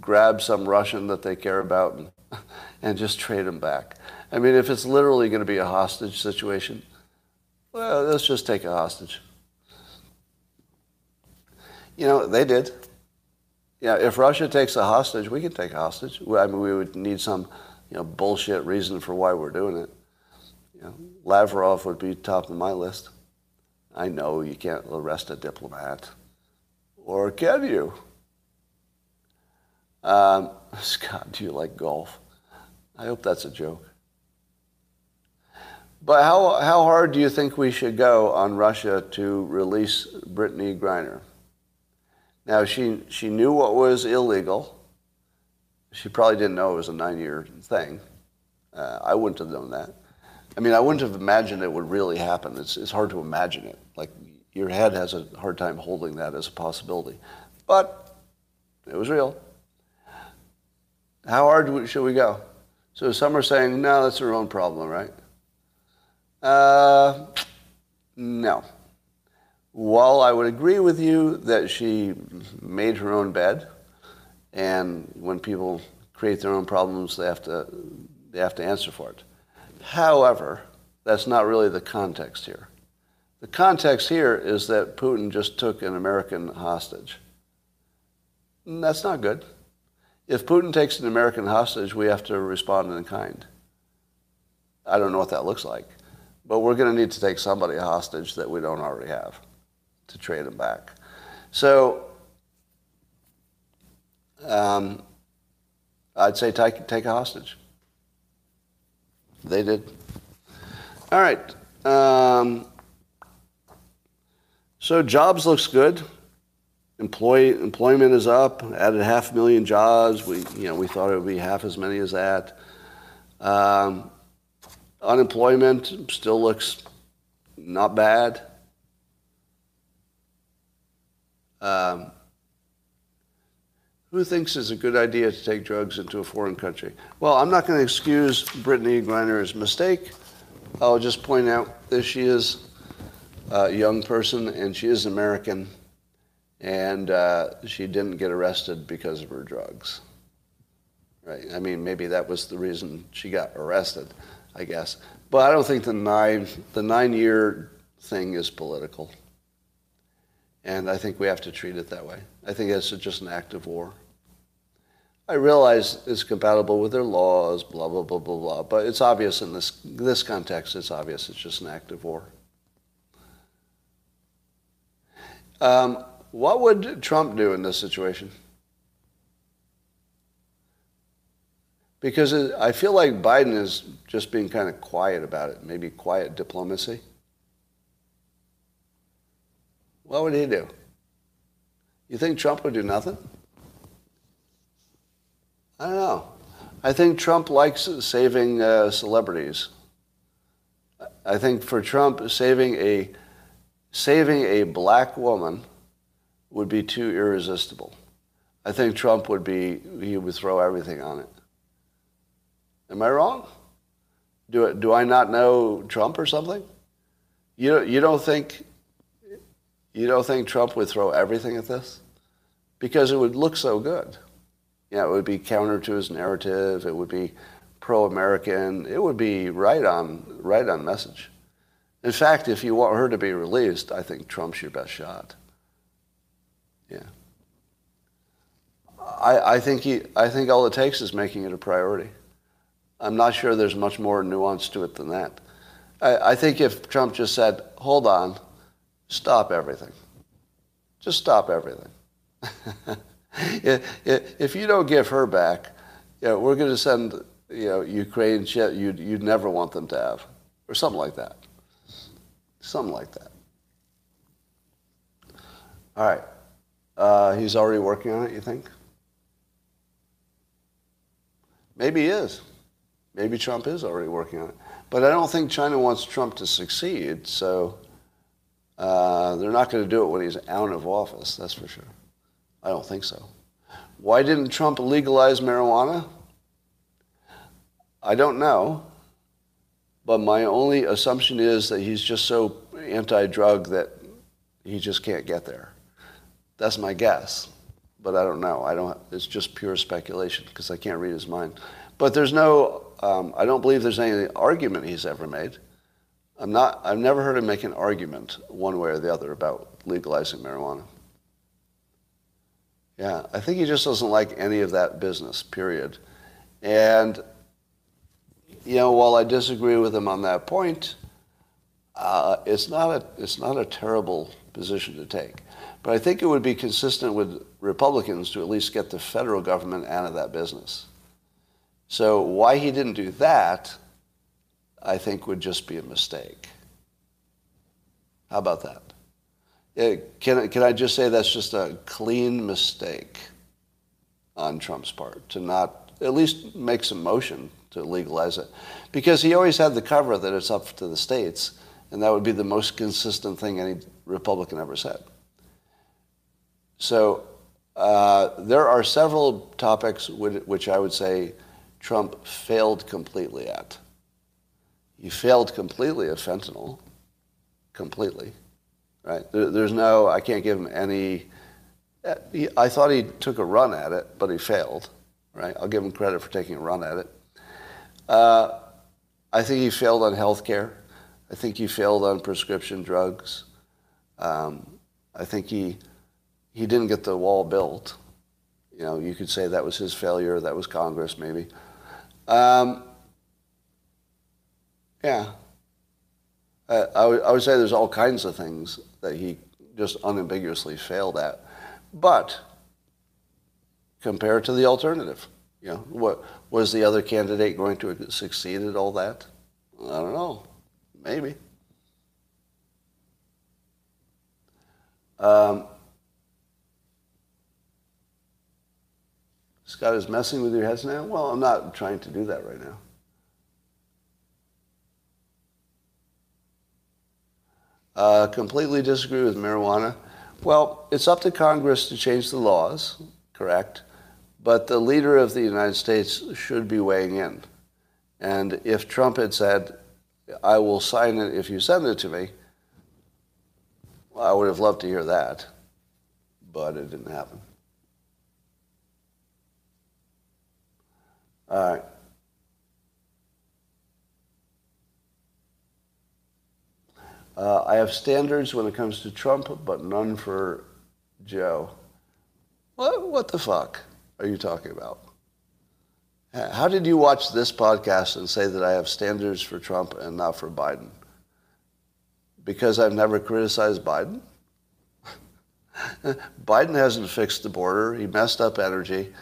Speaker 1: grab some Russian that they care about and, and just trade them back. I mean, if it's literally going to be a hostage situation, well, let's just take a hostage. You know, they did. Yeah, if Russia takes a hostage, we can take a hostage. I mean, we would need some, you know, bullshit reason for why we're doing it. You know, Lavrov would be top of my list. I know you can't arrest a diplomat. Or can you? Um, Scott, do you like golf? I hope that's a joke. But how, how hard do you think we should go on Russia to release Brittney Griner? Now, she, she knew what was illegal. She probably didn't know it was a nine year thing. Uh, I wouldn't have known that. I mean, I wouldn't have imagined it would really happen. It's, it's hard to imagine it. Like, your head has a hard time holding that as a possibility. But it was real. How hard should we go? So some are saying, no, that's her own problem, right? Uh, no. While I would agree with you that she made her own bed, and when people create their own problems, they have to, they have to answer for it. However, that's not really the context here. The context here is that Putin just took an American hostage. That's not good. If Putin takes an American hostage, we have to respond in kind. I don't know what that looks like, but we're going to need to take somebody hostage that we don't already have to trade them back. So um, I'd say take, take a hostage. They did. All right. Um, so jobs looks good. Employment is up. Added half a million jobs. We, you know, we thought it would be half as many as that. Um, unemployment still looks not bad. Um, who thinks it's a good idea to take drugs into a foreign country? Well, I'm not going to excuse Brittney Griner's mistake. I'll just point out that she is a young person, and she is American, and uh, she didn't get arrested because of her drugs. Right? I mean, maybe that was the reason she got arrested, I guess. But I don't think the nine the nine year thing is political, and I think we have to treat it that way. I think it's just an act of war. I realize it's compatible with their laws, blah blah blah blah blah, but it's obvious in this this context. It's obvious it's just an act of war. Um, what would Trump do in this situation? Because I feel like Biden is just being kind of quiet about it, maybe quiet diplomacy. What would he do? You think Trump would do nothing? I don't know. I think Trump likes saving uh, celebrities. I think for Trump, saving a saving a black woman would be too irresistible. I think Trump would be he would throw everything on it. Am I wrong? Do do I not know Trump or something? You you don't think you don't think Trump would throw everything at this? Because it would look so good. Yeah, it would be counter to his narrative. It would be pro-American. It would be right on, right on message. In fact, if you want her to be released, I think Trump's your best shot. Yeah. I, I think he, I think all it takes is making it a priority. I'm not sure there's much more nuance to it than that. I, I think if Trump just said, "Hold on, stop everything," just stop everything. if you don't give her back, you know, we're going to send you know, Ukraine shit you'd, you'd never want them to have, or something like that. Something like that. All right. Uh, he's already working on it, you think? Maybe he is. Maybe Trump is already working on it. But I don't think China wants Trump to succeed, so uh, they're not going to do it when he's out of office, that's for sure. I don't think so. Why didn't Trump legalize marijuana? I don't know. But my only assumption is that he's just so anti drug that he just can't get there. That's my guess. But I don't know. I don't, it's just pure speculation because I can't read his mind. But there's no, um, I don't believe there's any argument he's ever made. I'm not, I've never heard him make an argument one way or the other about legalizing marijuana. Yeah, I think he just doesn't like any of that business, period. And, you know, while I disagree with him on that point, uh, it's, not a, it's not a terrible position to take. But I think it would be consistent with Republicans to at least get the federal government out of that business. So why he didn't do that, I think would just be a mistake. How about that? Uh, can, can I just say that's just a clean mistake on Trump's part to not at least make some motion to legalize it? Because he always had the cover that it's up to the states, and that would be the most consistent thing any Republican ever said. So uh, there are several topics which I would say Trump failed completely at. He failed completely at fentanyl, completely right? There, there's no, I can't give him any. I thought he took a run at it, but he failed, right? I'll give him credit for taking a run at it. Uh, I think he failed on health care. I think he failed on prescription drugs. Um, I think he he didn't get the wall built. You know, you could say that was his failure. That was Congress, maybe. Um, yeah, I, would, would say there's all kinds of things that he just unambiguously failed at. But compared to the alternative, you know, what was the other candidate going to succeed at all that? I don't know. Maybe. Um, Scott is messing with your heads now? Well, I'm not trying to do that right now. Uh, completely disagree with marijuana. Well, it's up to Congress to change the laws, correct? But the leader of the United States should be weighing in. And if Trump had said, I will sign it if you send it to me, well, I would have loved to hear that. But it didn't happen. All right. Uh, I have standards when it comes to Trump, but none for Joe. What, what the fuck are you talking about? How did you watch this podcast and say that I have standards for Trump and not for Biden? Because I've never criticized Biden? Biden hasn't fixed the border. He messed up energy.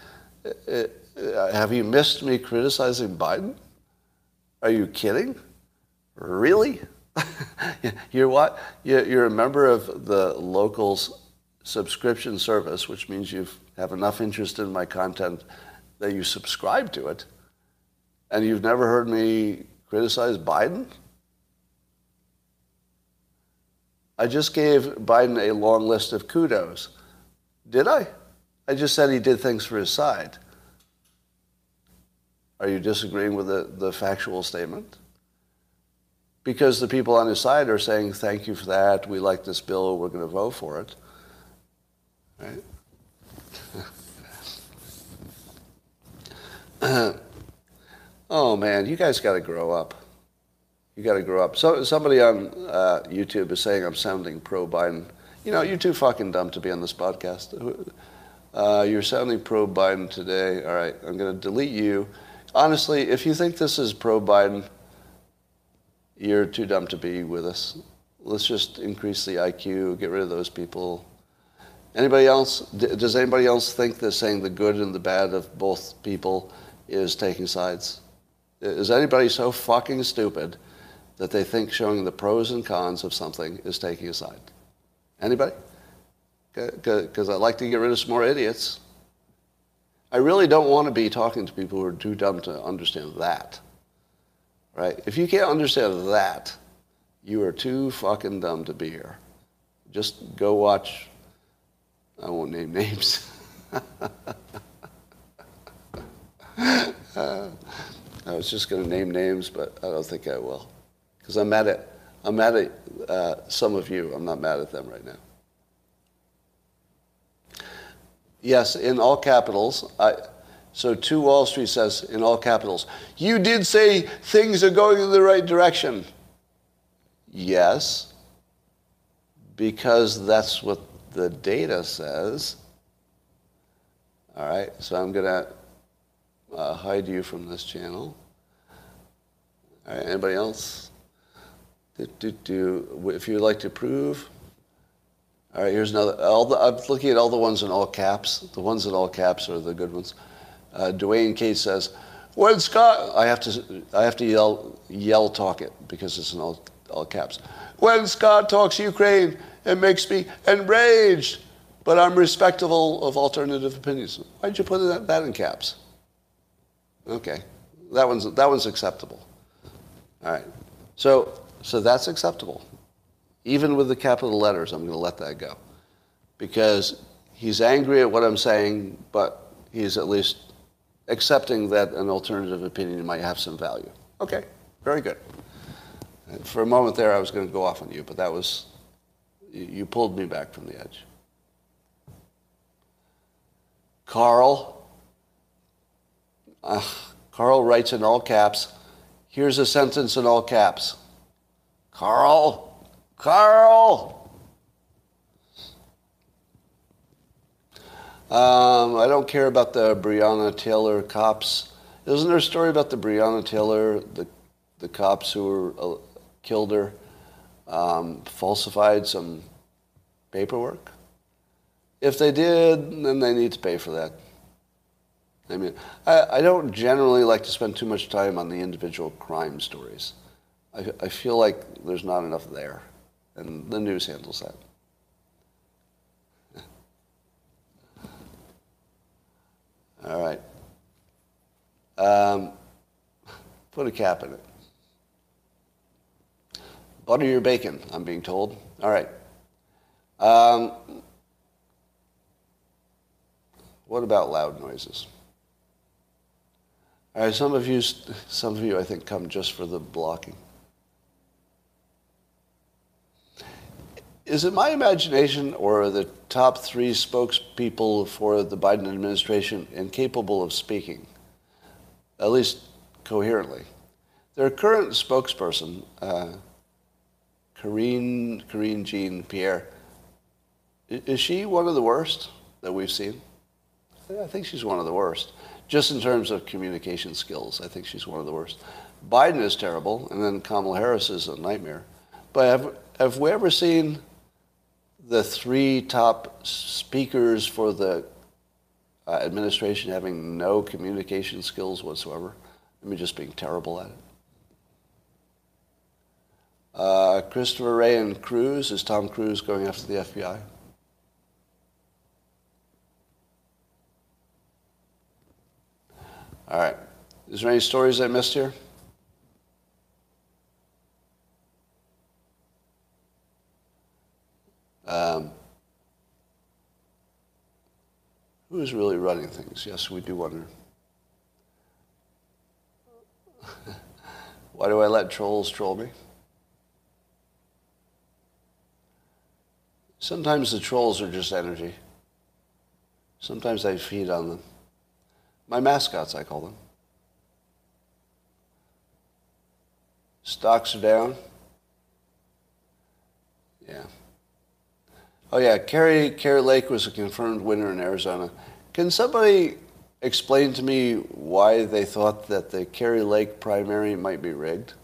Speaker 1: Uh, have you missed me criticizing Biden? Are you kidding? Really? you're what? You're a member of the locals subscription service, which means you have enough interest in my content that you subscribe to it, and you've never heard me criticize Biden? I just gave Biden a long list of kudos. Did I? I just said he did things for his side. Are you disagreeing with the, the factual statement? Because the people on his side are saying, thank you for that, we like this bill, we're going to vote for it. Right? oh man, you guys got to grow up. You got to grow up. So somebody on uh, YouTube is saying I'm sounding pro Biden. You know, you're too fucking dumb to be on this podcast. Uh, you're sounding pro Biden today. All right, I'm going to delete you. Honestly, if you think this is pro Biden, you're too dumb to be with us. Let's just increase the IQ, get rid of those people. Anybody else? Does anybody else think that saying the good and the bad of both people is taking sides? Is anybody so fucking stupid that they think showing the pros and cons of something is taking a side? Anybody? Because I'd like to get rid of some more idiots. I really don't want to be talking to people who are too dumb to understand that. Right? If you can't understand that, you are too fucking dumb to be here. Just go watch. I won't name names. uh, I was just going to name names, but I don't think I will, because I'm mad at I'm mad at uh, some of you. I'm not mad at them right now. Yes, in all capitals. I, so 2 Wall Street says in all capitals, you did say things are going in the right direction. Yes, because that's what the data says. All right, so I'm going to uh, hide you from this channel. All right, anybody else? Do, do, do. If you'd like to prove, all right, here's another. All the, I'm looking at all the ones in all caps. The ones in all caps are the good ones. Uh, Dwayne Cates says, "When Scott," I have to, I have to yell, yell talk it because it's in all, all caps. When Scott talks Ukraine, it makes me enraged, but I'm respectful of alternative opinions. Why'd you put that, that in caps? Okay, that one's that one's acceptable. All right, so so that's acceptable. Even with the capital letters, I'm going to let that go. Because he's angry at what I'm saying, but he's at least accepting that an alternative opinion might have some value. Okay, very good. For a moment there, I was going to go off on you, but that was, you pulled me back from the edge. Carl, uh, Carl writes in all caps, here's a sentence in all caps. Carl, Carl! Um, I don't care about the Breonna Taylor cops. Isn't there a story about the Breonna Taylor, the, the cops who were, uh, killed her, um, falsified some paperwork? If they did, then they need to pay for that. I mean, I, I don't generally like to spend too much time on the individual crime stories. I, I feel like there's not enough there and the news handles that. All right. Um, put a cap in it. Butter your bacon, I'm being told. All right. Um, what about loud noises? All right, some of you, some of you, I think, come just for the blocking. Is it my imagination or are the top three spokespeople for the Biden administration incapable of speaking, at least coherently? Their current spokesperson, uh, Karine, Karine Jean Pierre, is she one of the worst that we've seen? I think she's one of the worst. Just in terms of communication skills, I think she's one of the worst. Biden is terrible, and then Kamala Harris is a nightmare. But have, have we ever seen the three top speakers for the uh, administration having no communication skills whatsoever. I mean, just being terrible at it. Uh, Christopher Wray and Cruz. Is Tom Cruise going after the FBI? All right. Is there any stories I missed here? Um, who is really running things? Yes, we do wonder. Why do I let trolls troll me? Sometimes the trolls are just energy. Sometimes I feed on them. My mascots, I call them. Stocks are down. Yeah. Oh yeah, Kari Kari Lake was a confirmed winner in Arizona. Can somebody explain to me why they thought that the Kari Lake primary might be rigged?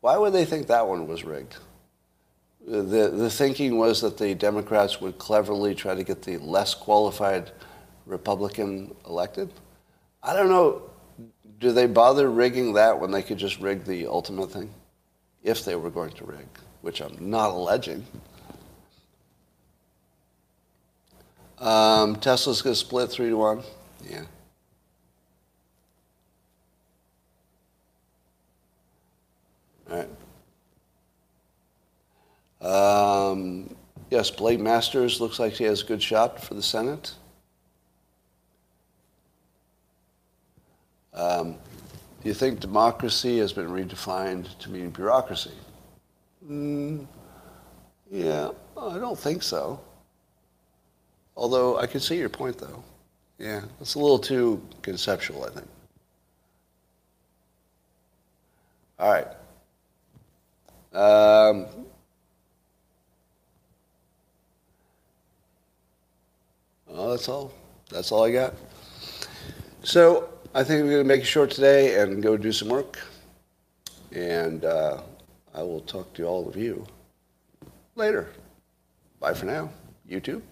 Speaker 1: Why would they think that one was rigged? The, the thinking was that the Democrats would cleverly try to get the less qualified Republican elected. I don't know. Do they bother rigging that when they could just rig the ultimate thing? If they were going to rig, which I'm not alleging. Um, Tesla's going to split three to one. Yeah. All right. Um, yes, Blake Masters looks like he has a good shot for the Senate. Um, do you think democracy has been redefined to mean bureaucracy? Mm, yeah, I don't think so. Although I can see your point, though. Yeah, it's a little too conceptual, I think. All right. Um, well, that's all. That's all I got. So I think we're going to make it short today and go do some work. And uh, I will talk to all of you later. Bye for now. YouTube.